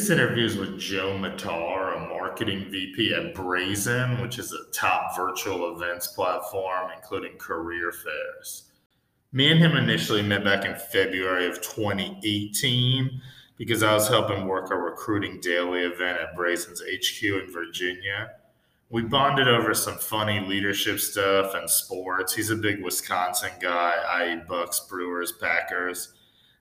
This interview is with Joe Matar, a marketing VP at Brazen, which is a top virtual events platform, including career fairs. Me and him initially met back in February of 2018 because I was helping work a RecruitingDaily event at Brazen's HQ in Virginia. We bonded over some funny leadership stuff and sports. He's a big Wisconsin guy, i.e., Bucks, Brewers, Packers.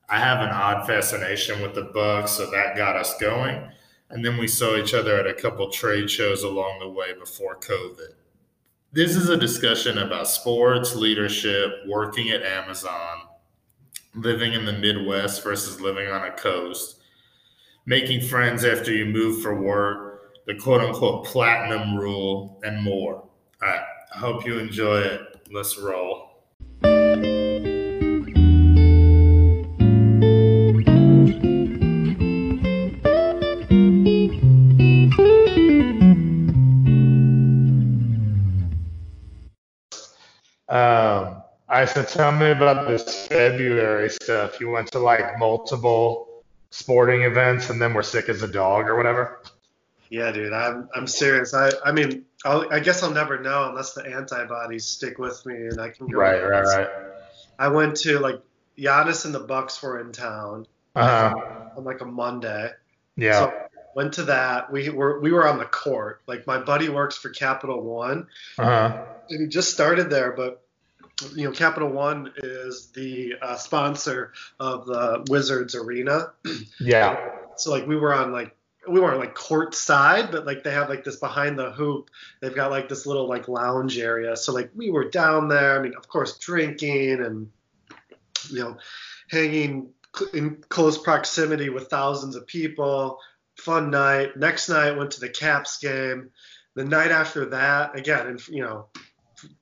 I have an odd fascination with the Bucks, so that got us going. And then we saw each other at a couple trade shows along the way before COVID. This is a discussion about sports, leadership, working at Amazon, living in the Midwest versus living on a coast, making friends after you move for work, the quote unquote platinum rule, and more. All right. I hope you enjoy it. Let's roll. Um, I said, tell me about this February stuff. You went to like multiple sporting events and then were sick as a dog or whatever. Yeah, dude, I'm I'm serious. I I mean, I'll, i guess I'll never know unless the antibodies stick with me and I can go. Right, right, right. I went to like Giannis and the Bucks were in town uh-huh. on like a Monday. Yeah. So went to that. We were we were on the court. Like my buddy works for Capital One. Uh-huh. And he just started there, but you know, Capital One is the uh, sponsor of the Wizards Arena. Yeah. So like we were on like we weren't like court side, but like they have like this behind the hoop. They've got like this little like lounge area. So like we were down there. I mean, of course, drinking and you know, hanging in close proximity with thousands of people. Fun night. Next night went to the Caps game. The night after that, again, and you know,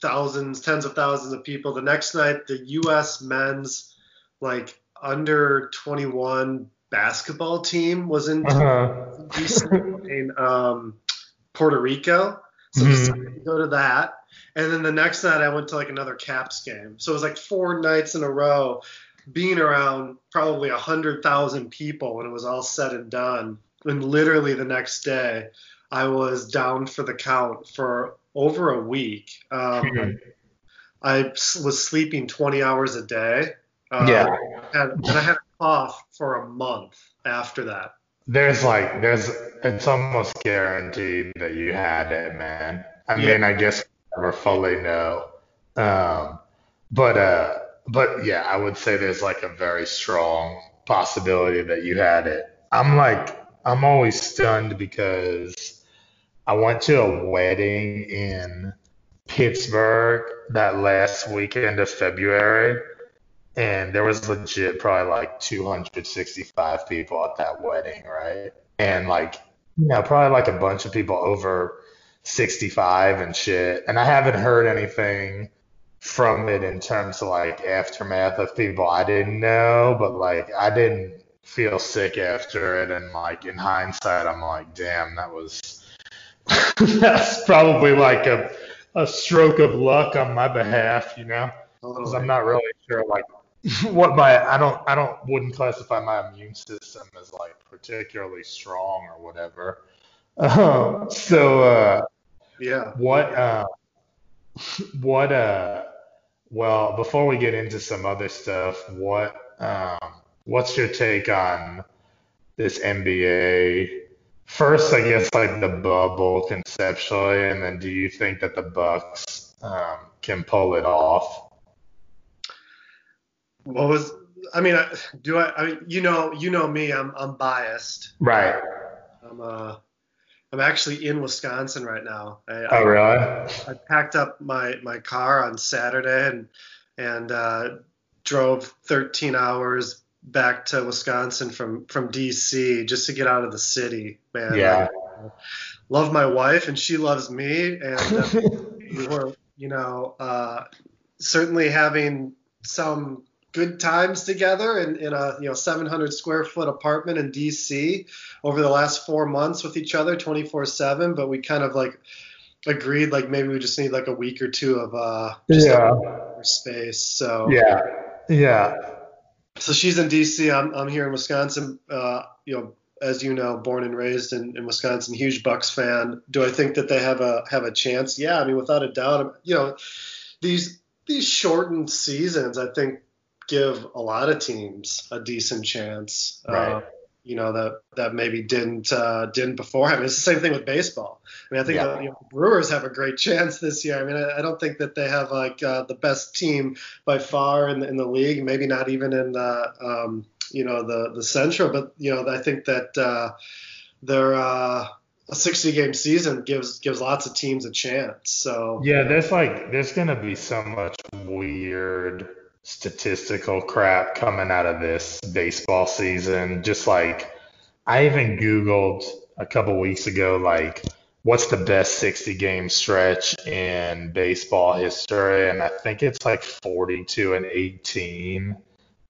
thousands, tens of thousands of people. The next night, the U.S. men's like under 21 basketball team was in, uh-huh. in um, Puerto Rico. So Mhm. decided to go to that. And then the next night I went to like another Caps game. So it was like four nights in a row being around probably a hundred thousand people when it was all said and done. And literally the next day I was down for the count for over a week. Um, Mhm. I was sleeping 20 hours a day. Um, Yeah. And, and I had a cough for a month after that. There's like there's it's almost guaranteed that you had it, man. I Yeah. mean, I guess we'll never fully know. Um, but uh, but yeah, I would say there's like a very strong possibility that you had it. I'm like I'm always stunned because I went to a wedding in Pittsburgh that last weekend of February. And there was legit probably like 265 people at that wedding, right? And like, you know, probably like a bunch of people over 65 and shit. And I haven't heard anything from it in terms of like aftermath of people I didn't know, but like I didn't feel sick after it. And like in hindsight, I'm like, damn, that was that's probably like a a stroke of luck on my behalf, you know? Because I'm not really sure like what my I don't I don't wouldn't classify my immune system as like particularly strong or whatever. Um, so uh, Yeah. what uh, what uh, well before we get into some other stuff, what um, what's your take on this NBA? First, I guess like the bubble conceptually, and then do you think that the Bucks um, can pull it off? What was I mean, I, do I? I mean, you know, you know me. I'm I'm biased. Right. I'm uh, I'm actually in Wisconsin right now. I, Oh, really? I, I packed up my my car on Saturday and and uh, drove 13 hours back to Wisconsin from from DC just to get out of the city. Man, Yeah. I love my wife and she loves me, and uh, we were, you know, uh, certainly having some good times together in, in a you know 700 square foot apartment in DC over the last four months with each other 24/7. But we kind of like agreed like maybe we just need like a week or two of uh just Yeah. space. So Yeah. Yeah. So she's in DC. I'm I'm here in Wisconsin. Uh, you know, as you know, born and raised in, in Wisconsin, huge Bucks fan. Do I think that they have a have a chance? Yeah, I mean, without a doubt. You know, these these shortened seasons, I think, give a lot of teams a decent chance. Right. Uh, you know that that maybe didn't uh, didn't beforehand. It's the same thing with baseball. I mean, I think Yeah. the, you know, the Brewers have a great chance this year. I mean, I, I don't think that they have like uh, the best team by far in the, in the league. Maybe not even in the um, you know the the Central, but you know I think that uh, their uh, a 60 game season gives gives lots of teams a chance. So Yeah, there's like there's gonna be so much weird statistical crap coming out of this baseball season. Just like I even Googled a couple weeks ago, like what's the best 60 game stretch in baseball history, and I think it's like 42 and 18.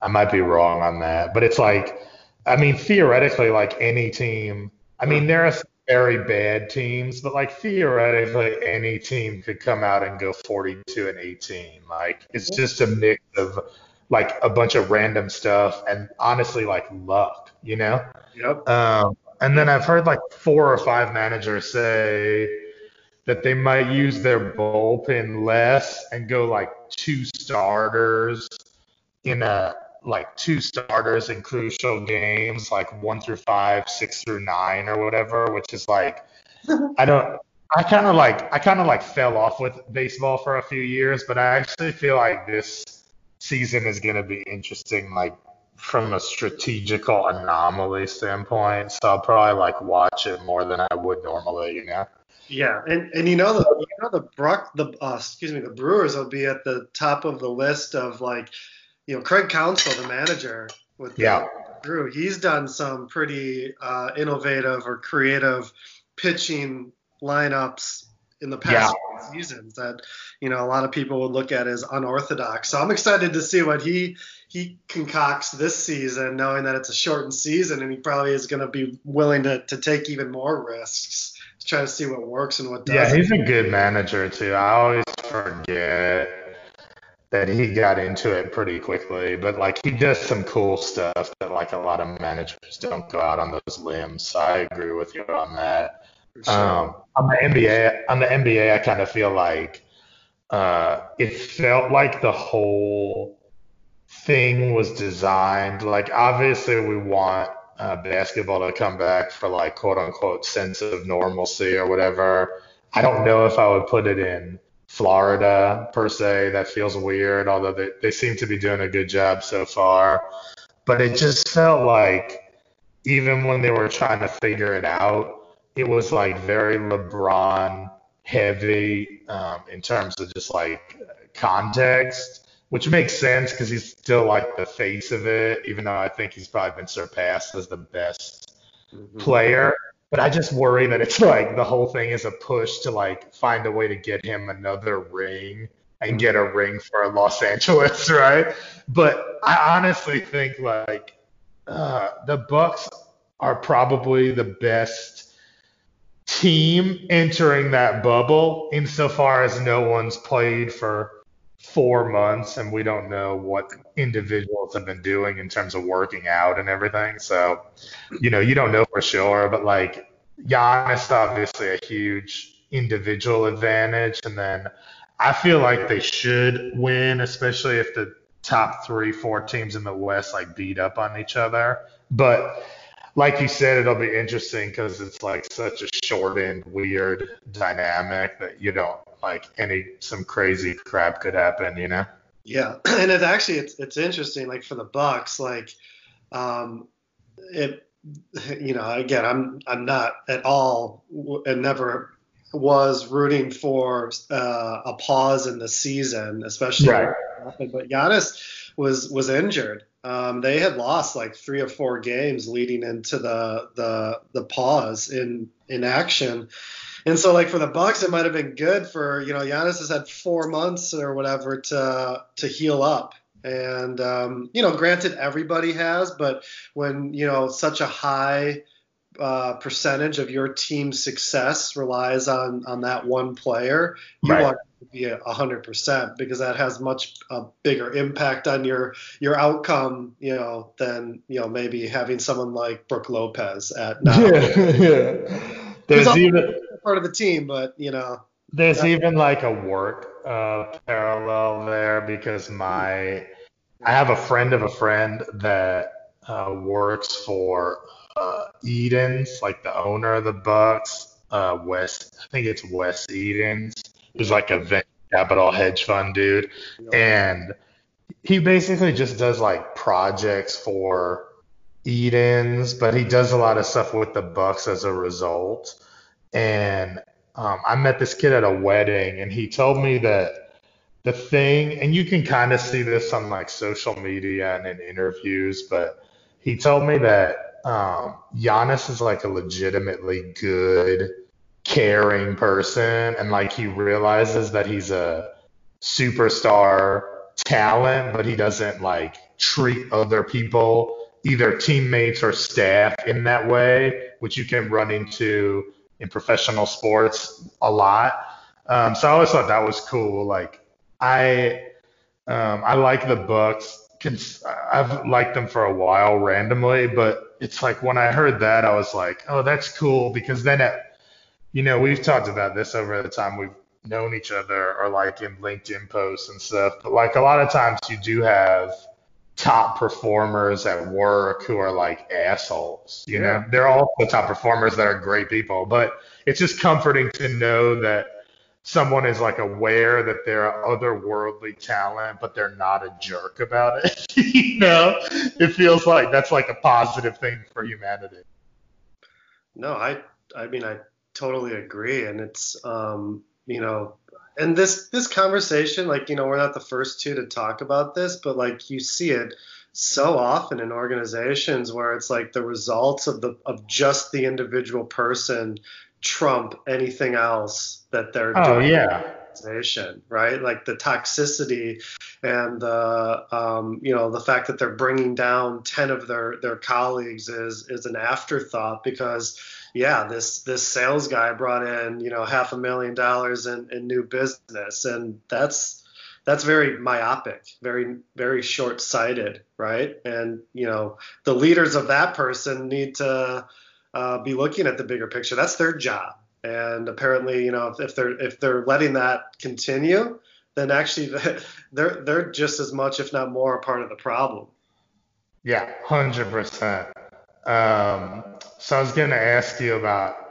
I might be wrong on that, but it's like, I mean, theoretically, like any team. I mean, there are very bad teams, but like theoretically, any team could come out and go 42 and 18. Like it's just a mix of like a bunch of random stuff and honestly like luck, you know? yep. Um, and then I've heard like four or five managers say that they might use their bullpen less and go like two starters in a like two starters in crucial games, like one through five, six through nine, or whatever, which is like I don't. I kind of like I kind of like fell off with baseball for a few years, but I actually feel like this season is going to be interesting, like from a strategical anomaly standpoint. So I'll probably like watch it more than I would normally, you know. Yeah, and and you know the you know the Bruck the uh, excuse me the Brewers will be at the top of the list of like you know Craig Counsell the manager with the Yeah. Brew he's done some pretty uh, innovative or creative pitching lineups in the past seasons that you know a lot of people would look at as unorthodox. So I'm excited to see what he he concocts this season, knowing that it's a shortened season and he probably is going to be willing to to take even more risks to try to see what works and what doesn't. Yeah, he's a good manager too. I always forget that he got into it pretty quickly, but like he does some cool stuff that like a lot of managers don't go out on those limbs. So I agree with you on that. Sure. Um, on the NBA, on the NBA, I kind of feel like uh, it felt like the whole thing was designed. Like obviously, we want uh, basketball to come back for like quote unquote sense of normalcy or whatever. I don't know if I would put it in Florida per se. That feels weird, although they, they seem to be doing a good job so far. But it just felt like even when they were trying to figure it out, it was like very LeBron heavy um, in terms of just like context, which makes sense because he's still like the face of it, even though I think he's probably been surpassed as the best Mhm. player. But I just worry that it's like the whole thing is a push to like find a way to get him another ring and get a ring for Los Angeles, right? But I honestly think like uh, the Bucks are probably the best team entering that bubble insofar as no one's played for four months and we don't know what individuals have been doing in terms of working out and everything. So, you know, you don't know for sure, but like Giannis obviously a huge individual advantage. And then I feel like they should win, especially if the top three, four teams in the West like beat up on each other. But like you said, it'll be interesting because it's like such a shortened, weird dynamic that you don't like any some crazy crap could happen, you know? Yeah, and it actually it's it's interesting. Like for the Bucks, like um, it, you know, again, I'm I'm not at all and never was rooting for uh, a pause in the season, especially. Right. But Giannis was was injured. Um, they had lost like three or four games leading into the the the pause in in action. And so, like for the Bucks, it might have been good for you know Giannis has had four months or whatever to to heal up. And um, you know, granted, everybody has, but when you know such a high uh, percentage of your team's success relies on on that one player, you Right. want to be a hundred percent because that has much a bigger impact on your your outcome, you know, than you know maybe having someone like Brook Lopez at now. Yeah, yeah. There's even part of the team, but you know. There's even like a work uh, parallel there because my I have a friend of a friend that uh, works for uh, Edens, like the owner of the Bucks, uh, Wes. I think it's Wes Edens. He's like a venture capital hedge fund dude, and he basically just does like projects for Edens, but he does a lot of stuff with the Bucks as a result. And um, I met this kid at a wedding, and he told me that the thing, and you can kind of see this on like social media and in interviews, but he told me that um, Giannis is like a legitimately good, caring person, and like he realizes that he's a superstar talent, but he doesn't like treat other people, either teammates or staff, in that way, which you can run into in professional sports a lot. Um, so I always thought that was cool. Like I, um, I like the Bucks. I've liked them for a while randomly, but it's like when I heard that, I was like, oh, that's cool because then it, you know, we've talked about this over the time we've known each other or like in LinkedIn posts and stuff. But like a lot of times you do have top performers at work who are like assholes. You know, they're all the top performers that are great people, but it's just comforting to know that someone is like aware that they're otherworldly talent, but they're not a jerk about it. you know, it feels like that's like a positive thing for humanity. No, I, I mean, I totally agree, and it's, um, you know, and this this conversation, like you know, we're not the first two to talk about this, but like you see it so often in organizations where it's like the results of the of just the individual person trump anything else that they're doing. oh, doing. yeah. Right, like the toxicity and the um, you know the fact that they're bringing down ten of their their colleagues is is an afterthought because yeah, this this sales guy brought in you know half a million dollars in, in new business, and that's that's very myopic, very very short sighted, right? And you know the leaders of that person need to uh, be looking at the bigger picture. That's their job, and apparently you know if, if they're if they're letting that continue, then actually they're they're just as much, if not more, a part of the problem. Yeah, hundred percent. So I was going to ask you about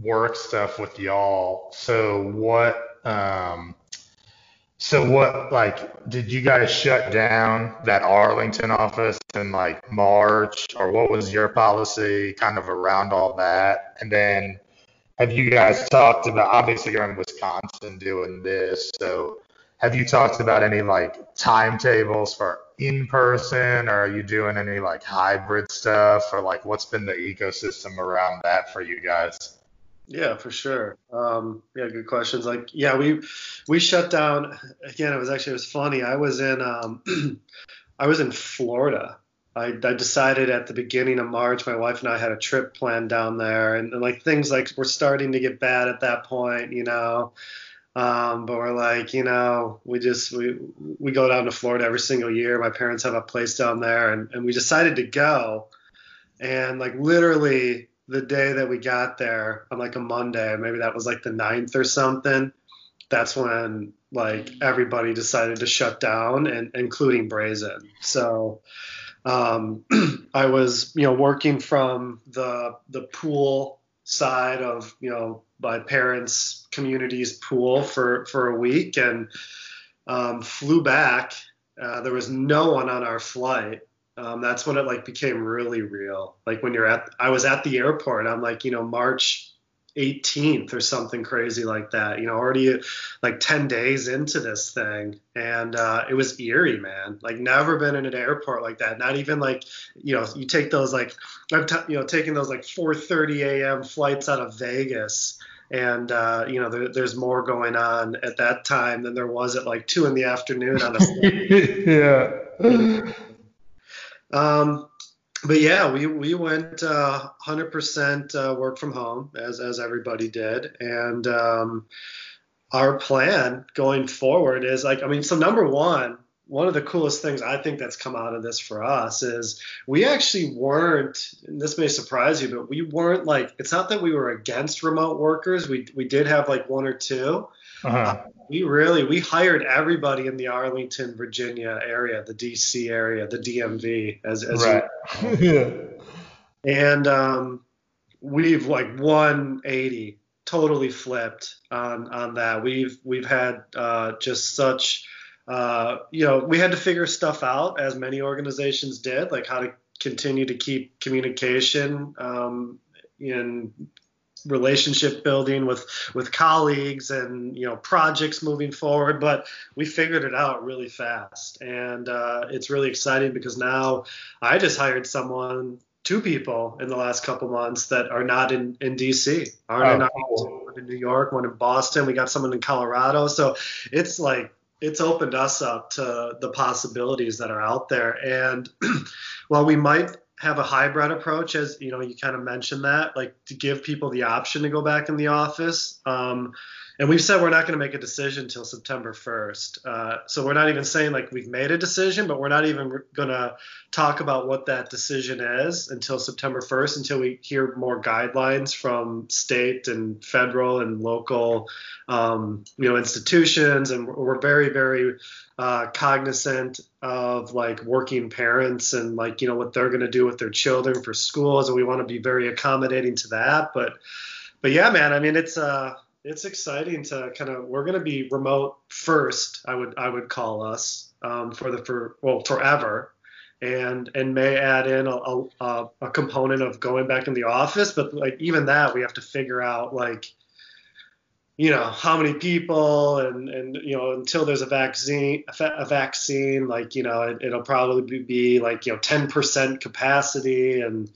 work stuff with y'all. So what? Um, so what? Like, did you guys shut down that Arlington office in like March, or what was your policy kind of around all that? And then have you guys talked about? Obviously, you're in Wisconsin doing this, so have you talked about any like timetables for in person or are you doing any like hybrid stuff or like what's been the ecosystem around that for you guys? Yeah, for sure. Um, yeah, good questions. Like, yeah, we we shut down again. It was actually it was funny. I was in um, I was in Florida. I, I decided at the beginning of March, my wife and I had a trip planned down there, and, and like things like were starting to get bad at that point, you know. Um, but we're like, you know, we just we we go down to Florida every single year. My parents have a place down there, and, and we decided to go. And like literally the day that we got there on like a Monday, maybe that was like the 9th or something. That's when like everybody decided to shut down, and including Brazen. So um, I was, you know, working from the the pool side of, you know, my parents' community's pool for for a week and um, flew back. Uh, there was no one on our flight. Um, that's when it like became really real. Like when you're at, I was at the airport. I'm like, you know, March 18th or something crazy like that. You know, already like 10 days into this thing, and uh, it was eerie, man. Like never been in an airport like that. Not even like, you know, you take those like, I've t- you know taking those like 4:30 a.m. flights out of Vegas and uh, you know there, there's more going on at that time than there was at like two in the afternoon on a yeah um but yeah we we went uh, 100% uh, work from home as as everybody did. And um our plan going forward is like, I mean, so number one, one of the coolest things I think that's come out of this for us is we actually weren't, and this may surprise you, but we weren't like, it's not that we were against remote workers. We, we did have like one or 2 uh-huh. uh, we really, we hired everybody in the Arlington, Virginia area, the DC area, the DMV, as, as right. you And um, we've like 180 totally flipped on on that. We've we've had uh, just such uh, you know we had to figure stuff out as many organizations did, like how to continue to keep communication um, in relationship building with with colleagues and you know projects moving forward but we figured it out really fast and uh, it's really exciting because now i just hired someone two people in the last couple months that are not in, in DC, aren't oh, cool. one in New York, one in Boston. We got someone in Colorado. So it's like it's opened us up to the possibilities that are out there. And while we might have a hybrid approach, as you know, you kind of mentioned that, like to give people the option to go back in the office. Um, and we've said we're not going to make a decision until September 1st. Uh, so we're not even saying like we've made a decision, but we're not even going to talk about what that decision is until September 1st, until we hear more guidelines from state and federal and local, um, you know, institutions. And we're very, very uh, cognizant of like working parents and like you know what they're going to do with their children for schools, and we want to be very accommodating to that. But but yeah, man, I mean it's uh it's exciting to kind of we're going to be remote first i would i would call us um, for the for well forever. And and may add in a, a, a component of going back in the office but like even that we have to figure out like you know how many people and and you know until there's a vaccine a vaccine like you know it, will probably be like you know 10% capacity and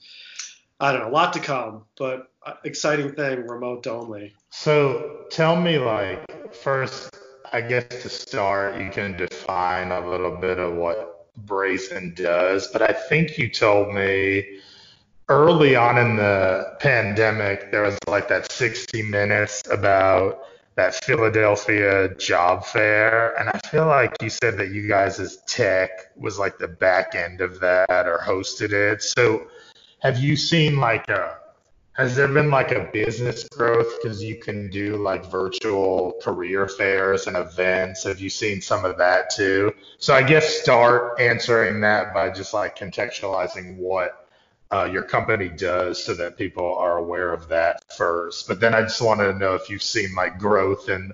i don't know a lot to come but uh, exciting thing remote only so tell me, like, first, I guess to start, you can define a little bit of what Brazen does, but I think you told me early on in the pandemic, there was like that 60 minutes about that Philadelphia job fair. And I feel like you said that you guys tech was like the back end of that or hosted it. So have you seen like a has there been like a business growth because you can do like virtual career fairs and events? Have you seen some of that too? So I guess start answering that by just like contextualizing what uh, your company does so that people are aware of that first. But then I just wanted to know if you've seen like growth and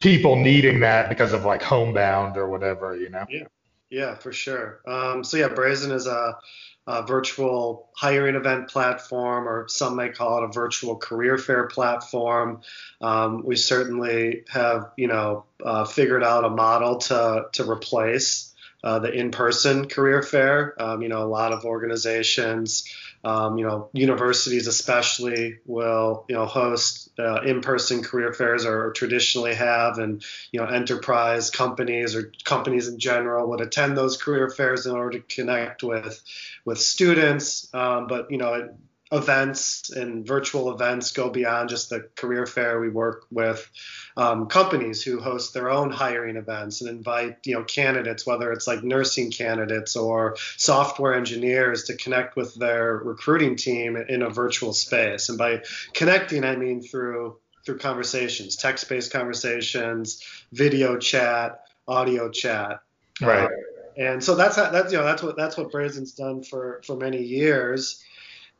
people needing that because of like homebound or whatever, you know? Yeah, yeah, for sure. Um, so yeah, Brazen is a a virtual hiring event platform, or some may call it a virtual career fair platform. Um, we certainly have, you know, uh, figured out a model to to replace uh, the in-person career fair. Um, you know, a lot of organizations um, you know, universities especially will, you know, host uh, in-person career fairs or, or, traditionally have, and you know, enterprise companies or companies in general would attend those career fairs in order to connect with with students. Um, but you know, events and virtual events go beyond just the career fair. We work with um, companies who host their own hiring events and invite you know candidates, whether it's like nursing candidates or software engineers, to connect with their recruiting team in a virtual space. And by connecting, I mean through through conversations, text-based conversations, video chat, audio chat. Right. And so that's that's you know that's what that's what Brazen's done for for many years.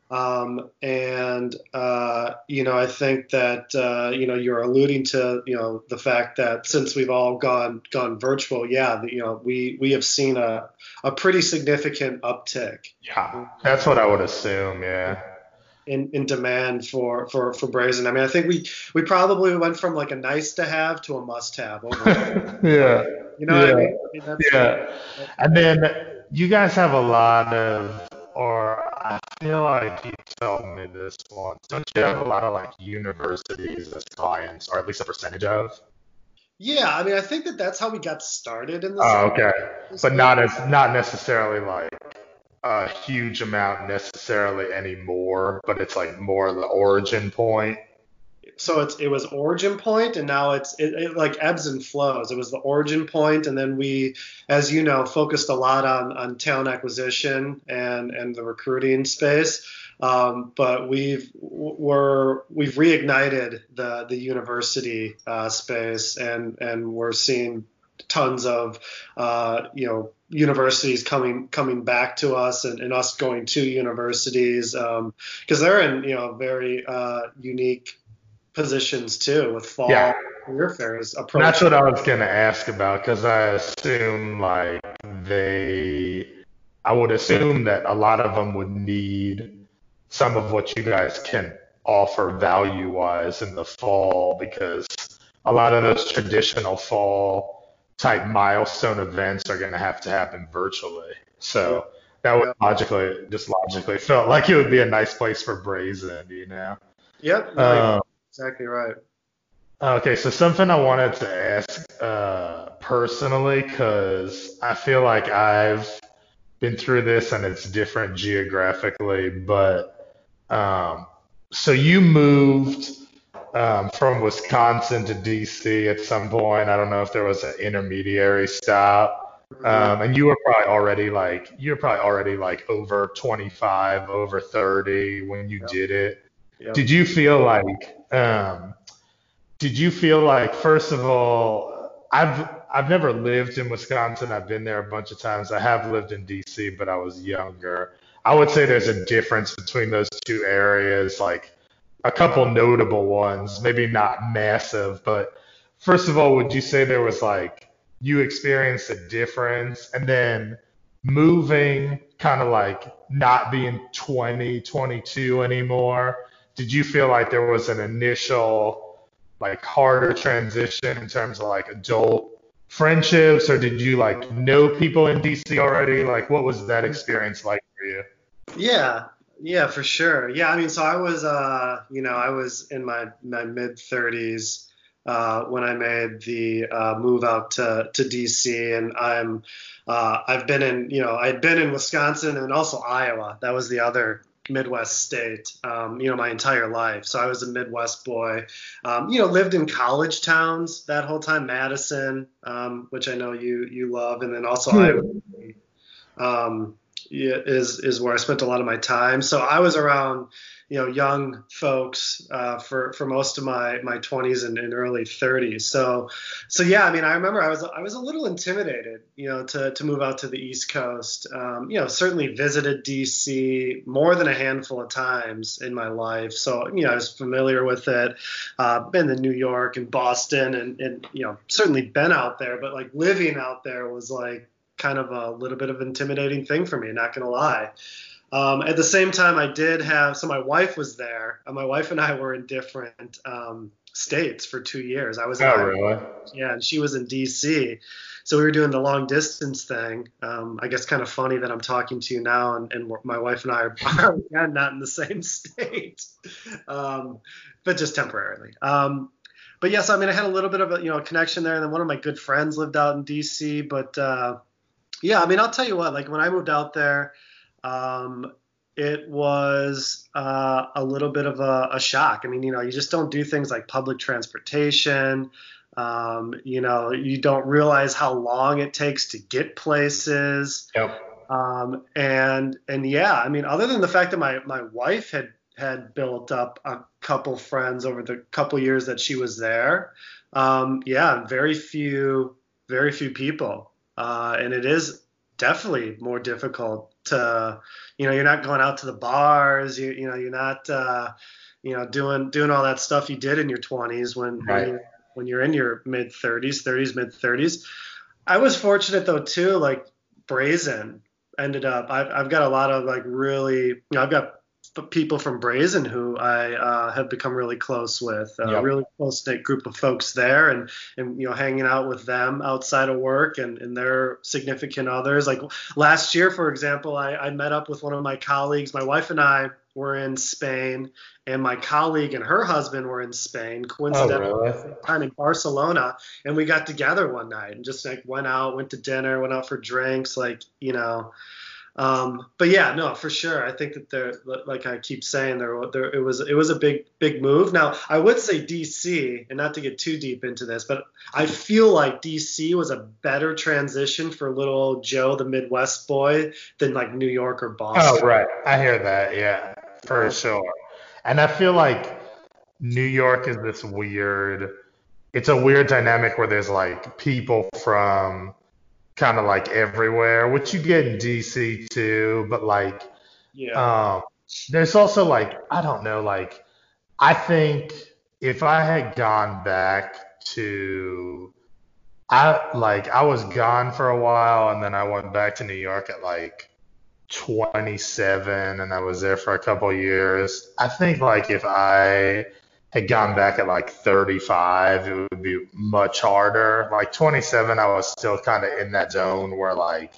Um, and uh, you know, I think that uh, you know you're alluding to you know the fact that since we've all gone gone virtual, yeah, you know we we have seen a a pretty significant uptick. Yeah, that's what I would assume. Yeah. In, in demand for, for, for Brazen. I mean, I think we we probably went from like a nice to have to a must have. yeah. You know yeah. I mean? I mean yeah. And then you guys have a lot of or feel like you told me this once. Don't you have a lot of like universities as clients, or at least a percentage of? Yeah, I mean, I think that that's how we got started in this. Oh, okay, but not as not necessarily like a huge amount necessarily anymore, but it's like more the origin point. So it's it was origin point and now it's it, it, like ebbs and flows. It was the origin point and then we as you know focused a lot on on talent acquisition and and the recruiting space. Um, but we've we're we've reignited the the university uh, space and and we're seeing tons of uh, you know universities coming coming back to us and, and us going to universities because um, they're in you know very uh, unique positions too with fall yeah. career fairs. Approaching. That's what I was going to ask about because I assume like they, I would assume that a lot of them would need some of what you guys can offer value wise in the fall because a lot of those traditional fall type milestone events are going to have to happen virtually. So that would logically, just logically, felt like it would be a nice place for Brazen, you know. Yep. Um, exactly right. Okay, so something I wanted to ask uh, personally, because I feel like I've been through this and it's different geographically, but um, so you moved um, from Wisconsin to DC at some point. I don't know if there was an intermediary stop. Um, and you were probably already like you were probably already like over 25, over 30 when you yep. did it. Did you feel like um, did you feel like first of all, I've I've never lived in Wisconsin. I've been there a bunch of times. I have lived in DC, but I was younger. I would say there's a difference between those two areas, like a couple notable ones, maybe not massive, but first of all, would you say there was like you experienced a difference and then moving kind of like not being 20, 22 anymore did you feel like there was an initial like harder transition in terms of like adult friendships or did you like know people in DC already? Like what was that experience like for you? Yeah, yeah, for sure. Yeah, I mean, so I was, uh, you know, I was in my my mid 30s uh, when I made the uh, move out to to DC, and I'm, uh, I've been in, you know, I'd been in Wisconsin and also Iowa. That was the other Midwest state, um, you know, my entire life. So I was a Midwest boy. Um, you know, lived in college towns that whole time, Madison, um, which I know you you love, and then also hmm. I um, is is where I spent a lot of my time. So I was around you know young folks uh, for for most of my my 20s and, and, early 30s. So so yeah, I mean I remember I was I was a little intimidated, you know, to to move out to the East Coast. Um, you know, certainly visited DC more than a handful of times in my life, so you know I was familiar with it. Uh, been to New York and Boston, and and you know certainly been out there, but like living out there was like kind of a little bit of intimidating thing for me, not gonna lie. Um, at the same time, I did have so my wife was there. And my wife and I were in different um, states for two years. I was oh, in really? yeah, and she was in D.C. So we were doing the long distance thing. Um, I guess kind of funny that I'm talking to you now, and, and my wife and I are, are again not in the same state, um, but just temporarily. Um, but yes, I mean I had a little bit of a you know connection there, and then one of my good friends lived out in D.C. But uh, yeah, I mean I'll tell you what, like when I moved out there um, it was uh, a little bit of a, a, shock. I mean, you know, you just don't do things like public transportation. Um, you know, you don't realize how long it takes to get places. Yep. Um, and and yeah, I mean, other than the fact that my my wife had had built up a couple friends over the couple years that she was there, um, yeah, very few very few people, uh, and it is definitely more difficult to, you know, you're not going out to the bars, you, you know, you're not, uh, you know, doing doing all that stuff you did in your 20s when right. when, when you're in your mid 30s, 30s, mid 30s. I was fortunate though too, like Brazen ended up. I've I've got a lot of like really, you know, I've got people from Brazen who I uh, have become really close with, a yep. really close knit group of folks there, and and you know hanging out with them outside of work and, and their significant others. Like last year, for example, I, I met up with one of my colleagues. My wife and I were in Spain, and my colleague and her husband were in Spain, coincidentally, oh, really? in Barcelona, and we got together one night and just like went out, went to dinner, went out for drinks, like you know Um, but yeah, no, for sure. I think that there, like I keep saying, there, there, it was, it was a big, big move. Now, I would say DC, and not to get too deep into this, but I feel like DC was a better transition for little old Joe, the Midwest boy, than like New York or Boston. Oh, right. I hear that. Yeah, for sure. And I feel like New York is this weird. It's a weird dynamic where there's like people from kind of like everywhere, which you get in DC too, but like Yeah. um there's also like I don't know, like I think if I had gone back to I like I was gone for a while and then I went back to New York at like 27 and I was there for a couple years. I think like if I had gone back at like 35, it would be much harder. Like 27, I was still kind of in that zone where like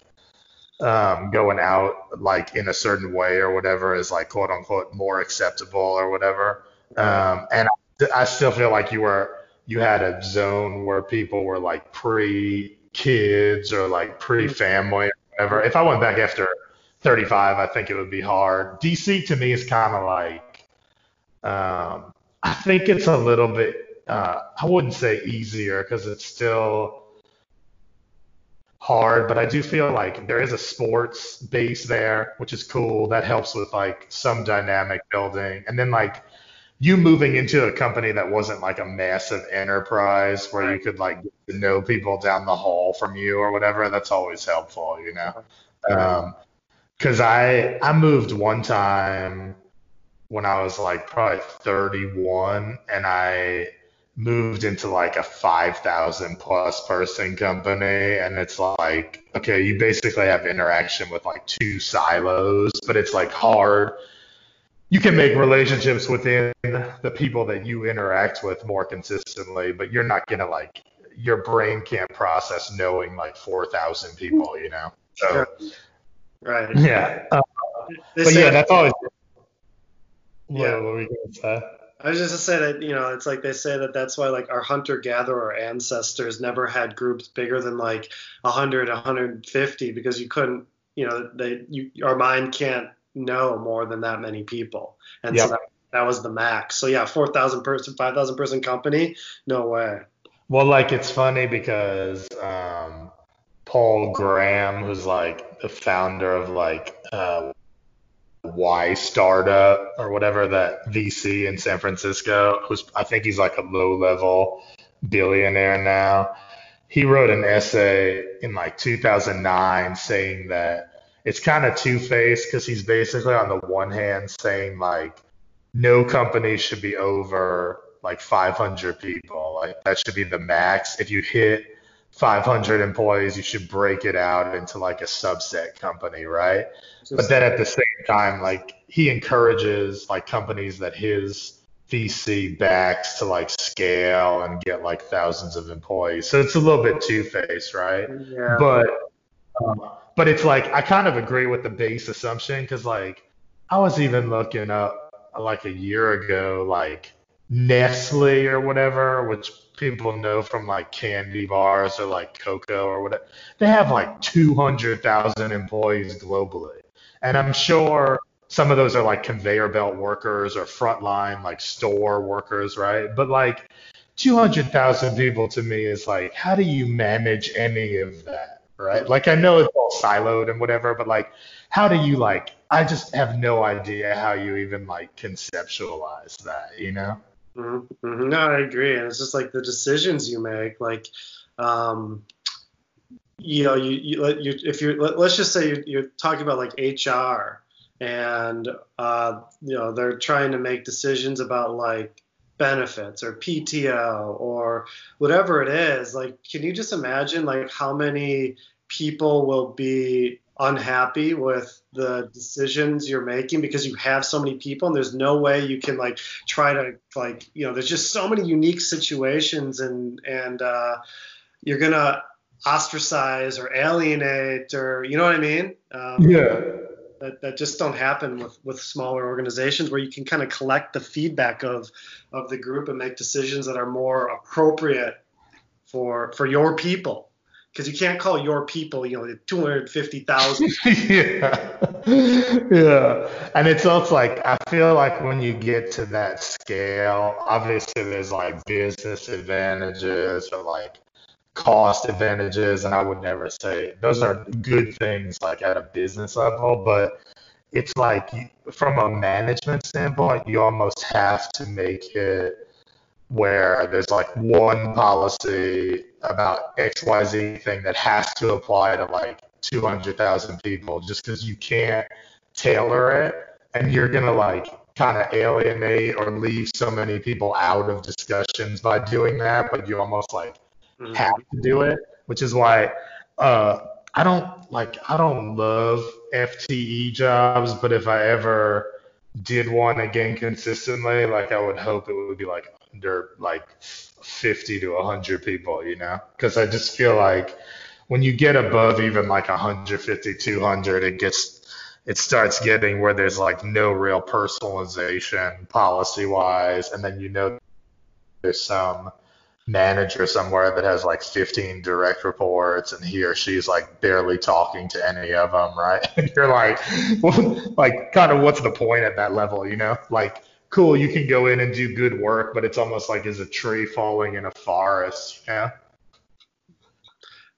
um, going out like in a certain way or whatever is like quote unquote more acceptable or whatever. Um, and I, I still feel like you were you had a zone where people were like pre kids or like pre family or whatever. If I went back after 35, I think it would be hard. DC to me is kind of like um, I think it's a little bit, uh, I wouldn't say easier because it's still hard, but I do feel like there is a sports base there, which is cool. That helps with like some dynamic building. And then like you moving into a company that wasn't like a massive enterprise where you could like get to know people down the hall from you or whatever, that's always helpful, you know? Um, because I I moved one time when I was like probably 31 and I moved into like a 5,000 plus person company and it's like okay you basically have interaction with like two silos but it's like hard. You can make relationships within the people that you interact with more consistently but you're not gonna like your brain can't process knowing like 4,000 people you know? So Right. yeah. Uh, but yeah that's always Yeah. what, what were you gonna say? I was just going to say that you know it's like they say that that's why like our hunter gatherer ancestors never had groups bigger than like 100 150 because you couldn't you know they you our mind can't know more than that many people. And Yep. so that, that was the max. So yeah 4,000 person 5,000 person company? No way. Well, like it's funny because um, Paul Graham, who's like the founder of like uh, Y Startup or whatever that VC in San Francisco, who's I think he's like a low level billionaire now. He wrote an essay in like 2009 saying that it's kind of two-faced because he's basically on the one hand saying like no company should be over like 500 people. Like that should be the max. If you hit 500 employees, you should break it out into like a subset company, right? But then at the same time, like he encourages like companies that his VC backs to like scale and get like thousands of employees. So it's a little bit two-faced, right? yeah But um, but it's like I kind of agree with the base assumption because like I was even looking up like a year ago like Nestle or whatever, which people know from like candy bars or like cocoa or whatever. They have like 200,000 employees globally, and I'm sure some of those are like conveyor belt workers or frontline like store workers, right? But like 200,000 people to me is like, how do you manage any of that, right? Like, I know it's all siloed and whatever, but like, how do you like, I just have no idea how you even like conceptualize that, you know? Hmm hmm No, I agree, and it's just like the decisions you make, like, um, you know, you, you, let- you if you're, let, let's just say you're talking about like HR, and uh, you know they're trying to make decisions about like benefits or PTO or whatever it is. Like, can you just imagine like how many people will be unhappy with the decisions you're making because you have so many people and there's no way you can like try to like you know there's just so many unique situations and and uh, you're gonna ostracize or alienate or you know what I mean um, Yeah. that, that just don't happen with, with smaller organizations where you can kind of collect the feedback of of the group and make decisions that are more appropriate for for your people because you can't call your people, you know, 250,000. yeah. Yeah. And it's also like, I feel like when you get to that scale, obviously there's like business advantages or like cost advantages. And I would never say those are good things like at a business level, but it's like from a management standpoint, you almost have to make it where there's like one policy about XYZ thing that has to apply to like 200,000 people just because you can't tailor it and you're going to like kind of alienate or leave so many people out of discussions by doing that, but you almost like mm-hmm. have to do it, which is why uh, I don't like, I don't love FTE jobs, but if I ever did one again consistently, like I would hope it would be like under like 50 to 100 people, you know? Because I just feel like when you get above even like 150, 200, it gets it starts getting where there's like no real personalization policy wise, and then you know there's some manager somewhere that has like 15 direct reports and he or she's like barely talking to any of them, right? You're like, well, like kind of what's the point at that level, you know? Like cool, you can go in and do good work, but it's almost like is a tree falling in a forest. Yeah.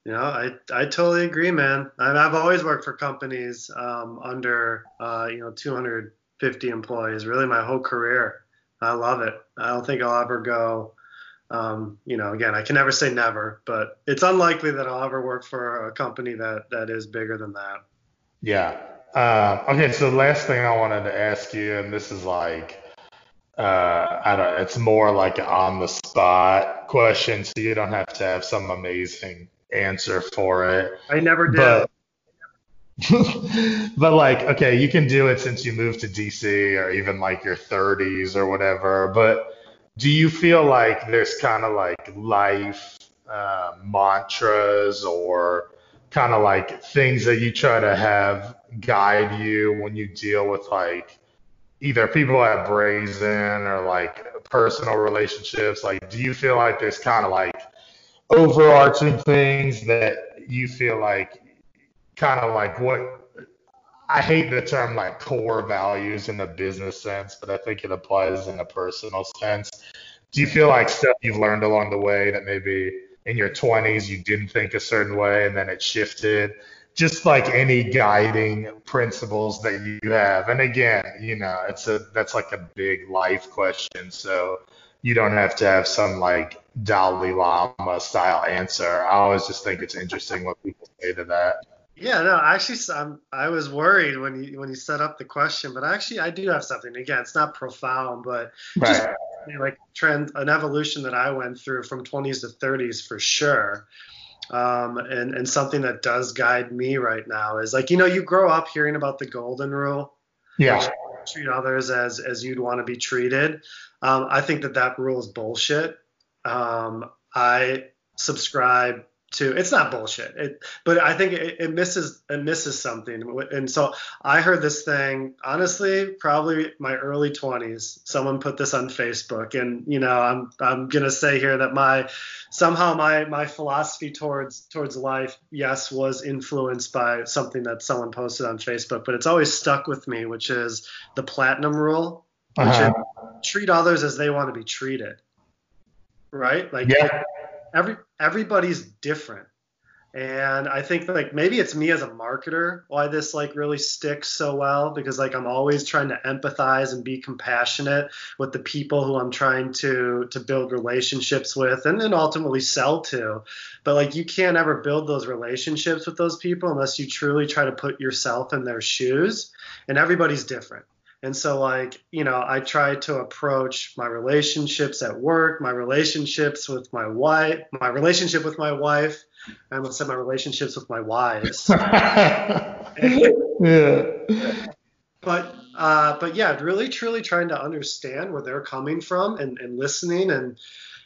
You know, I, I totally agree, man. I've, I've always worked for companies um, under, uh, you know, 250 employees, really my whole career. I love it. I don't think I'll ever go, um, you know, again, I can never say never, but it's unlikely that I'll ever work for a company that, that is bigger than that. Yeah. Uh, okay. So the last thing I wanted to ask you, and this is like, uh, I don't. It's more like an on the spot question, so you don't have to have some amazing answer for it. I never did. But, but like, okay, you can do it since you moved to DC or even like your 30s or whatever. But do you feel like there's kind of like life uh, mantras or kind of like things that you try to have guide you when you deal with like either people at Brazen or like personal relationships? Like, do you feel like there's kind of like overarching things that you feel like kind of like what I hate the term like core values in the business sense, but I think it applies in a personal sense. Do you feel like stuff you've learned along the way that maybe in your 20s you didn't think a certain way and then it shifted? Just like any guiding principles that you have. And again, you know, it's a that's like a big life question. So you don't have to have some like Dalai Lama style answer. I always just think it's interesting what people say to that. Yeah, no, actually, I'm, I was worried when you when you set up the question, but actually, I do have something. Again, it's not profound, but just like trend, an evolution that I went through from 20s to 30s for sure um, and and something that does guide me right now is like you know you grow up hearing about the golden rule. Yeah. Treat others as as you'd want to be treated. Um, I think that that rule is bullshit. Um, I subscribe to it's not bullshit. It, but i think it, it, misses it misses something. And so i heard this thing honestly probably my early 20s someone put this on facebook and you know i'm i'm going to say here that my somehow my my philosophy towards towards life yes was influenced by something that someone posted on facebook but it's always stuck with me which is the platinum rule which uh-huh. is treat others as they want to be treated. Right? Like yeah. every everybody's different. And i think like maybe it's me as a marketer why this like really sticks so well because like i'm always trying to empathize and be compassionate with the people who i'm trying to to build relationships with and then ultimately sell to. But like you can't ever build those relationships with those people unless you truly try to put yourself in their shoes and everybody's different and so, like, you know, I try to approach my relationships at work, my relationships with my wife, my relationship with my wife. And I almost said my relationships with my wives. yeah. But, uh, but yeah, really, truly trying to understand where they're coming from and, and listening. And,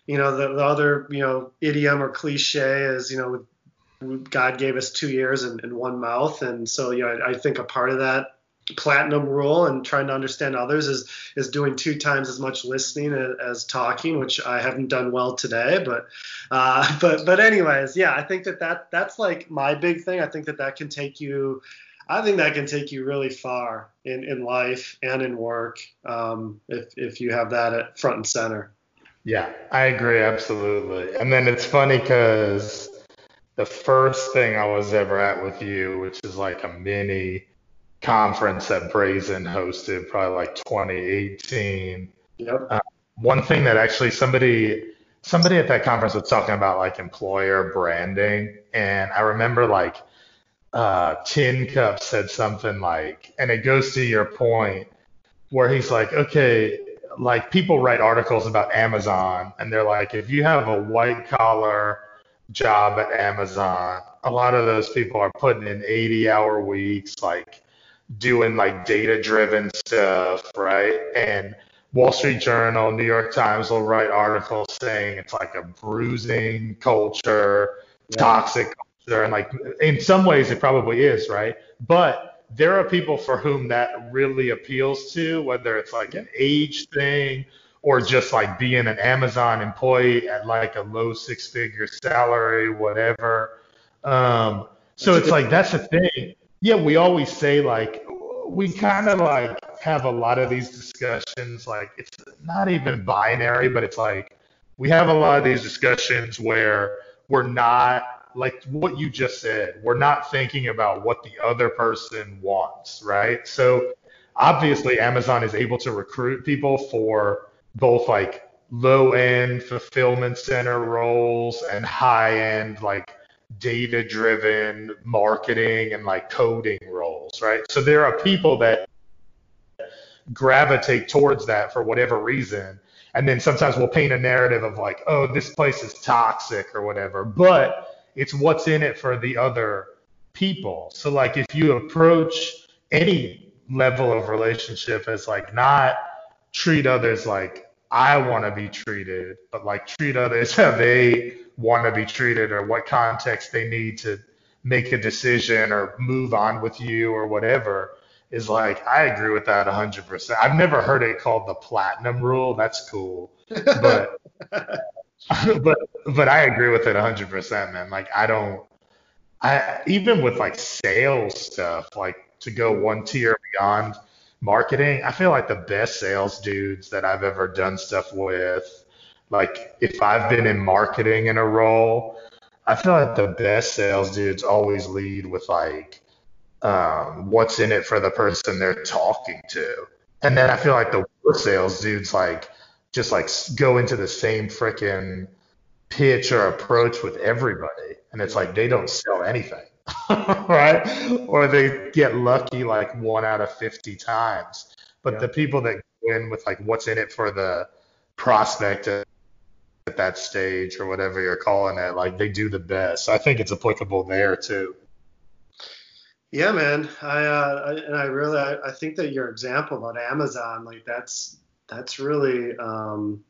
you know, the, the other, you know, idiom or cliche is, you know, God gave us two ears and, and one mouth. And so, you know, I, I think a part of that platinum rule and trying to understand others is is doing two times as much listening as, talking, which I haven't done well today. But uh, but but anyways, yeah, I think that that that's like my big thing. I think that that can take you. I think that can take you really far in, in life and in work um, if, if you have that at front and center. Yeah, I agree absolutely. And then it's funny because the first thing I was ever at with you, which is like a mini conference that Brazen hosted, probably like 2018. Yep. Uh, one thing that actually somebody somebody at that conference was talking about like employer branding, and I remember like uh, Tin Cup said something like, and it goes to your point where he's like, okay, like people write articles about Amazon, and they're like, if you have a white collar job at Amazon, a lot of those people are putting in 80 hour weeks, like doing like data driven stuff, right? And Wall Street Journal, New York Times will write articles saying it's like a bruising culture, yeah. toxic culture, and like in some ways it probably is, right? But there are people for whom that really appeals to, whether it's like an age thing or just like being an Amazon employee at like a low six figure salary, whatever. Um, so it's like that's the thing. Yeah, we always say like we kind of like have a lot of these discussions. Like it's not even binary, but it's like we have a lot of these discussions where we're not like what you just said. We're not thinking about what the other person wants, right? So obviously Amazon is able to recruit people for both like low end fulfillment center roles and high end like data driven marketing and like coding roles, right? So there are people that gravitate towards that for whatever reason. And then sometimes we'll paint a narrative of like, oh, this place is toxic or whatever. But it's what's in it for the other people. So like if you approach any level of relationship as like not treat others like I want to be treated, but like treat others how they want to be treated or what context they need to make a decision or move on with you or whatever is like I agree with that 100%. I've never heard it called the platinum rule. That's cool. But but but I agree with it 100%, man. Like I don't I even with like sales stuff, like to go one tier beyond marketing, I feel like the best sales dudes that I've ever done stuff with like if I've been in marketing in a role, I feel like the best sales dudes always lead with like um, what's in it for the person they're talking to. And then I feel like the worst sales dudes like just like go into the same freaking pitch or approach with everybody. And it's like they don't sell anything. right? Or they get lucky like one out of 50 times. But yeah. the people that go in with like what's in it for the prospect at that stage or whatever you're calling it, like they do the best. I think it's applicable there too. Yeah, man. I, uh, I and I really I, I, think that your example about Amazon, like that's that's really um,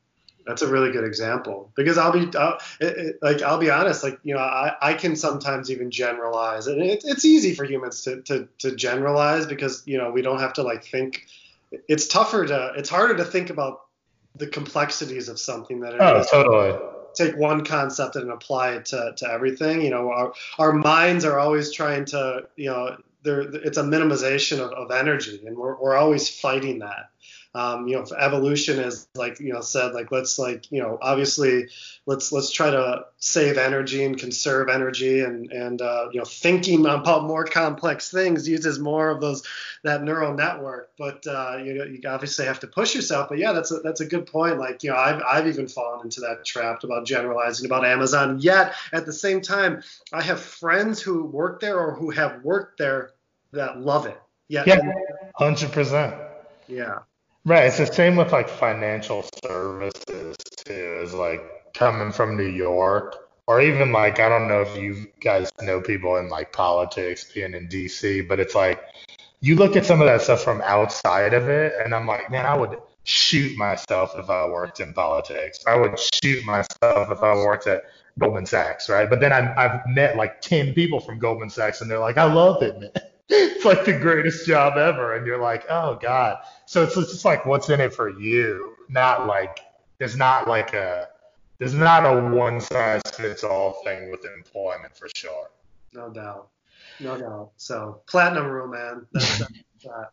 that's a really good example because I'll be I'll, it, it, like I'll be honest, like you know I, I can sometimes even generalize, and it, it's easy for humans to, to to generalize because you know we don't have to like think. It's tougher to it's harder to think about the complexities of something that it oh, is. totally. Take one concept and apply it to, to everything. You know, our, our minds are always trying to, you know, there it's a minimization of, of energy, and we're, we're always fighting that um, you know, evolution is like you know said like let's like you know obviously let's let's try to save energy and conserve energy and and uh, you know thinking about more complex things uses more of those that neural network. But uh, you know, you obviously have to push yourself. But yeah, that's a, that's a good point. Like you know I've I've even fallen into that trap about generalizing about Amazon. Yet at the same time, I have friends who work there or who have worked there that love it. Yeah, yeah, hundred percent. Yeah. Right. It's the same with like financial services too. Is like coming from New York, or even like I don't know if you guys know people in like politics, being in DC, but it's like you look at some of that stuff from outside of it, and I'm like, man, I would shoot myself if I worked in politics. I would shoot myself if I worked at Goldman Sachs, right? But then I've, I've met like 10 people from Goldman Sachs, and they're like, I love it, man. It's like the greatest job ever, and you're like, oh god. So it's just like, what's in it for you? Not like there's not like a there's not a one size fits all thing with employment for sure. No doubt, no doubt. So platinum rule, man. That's, that.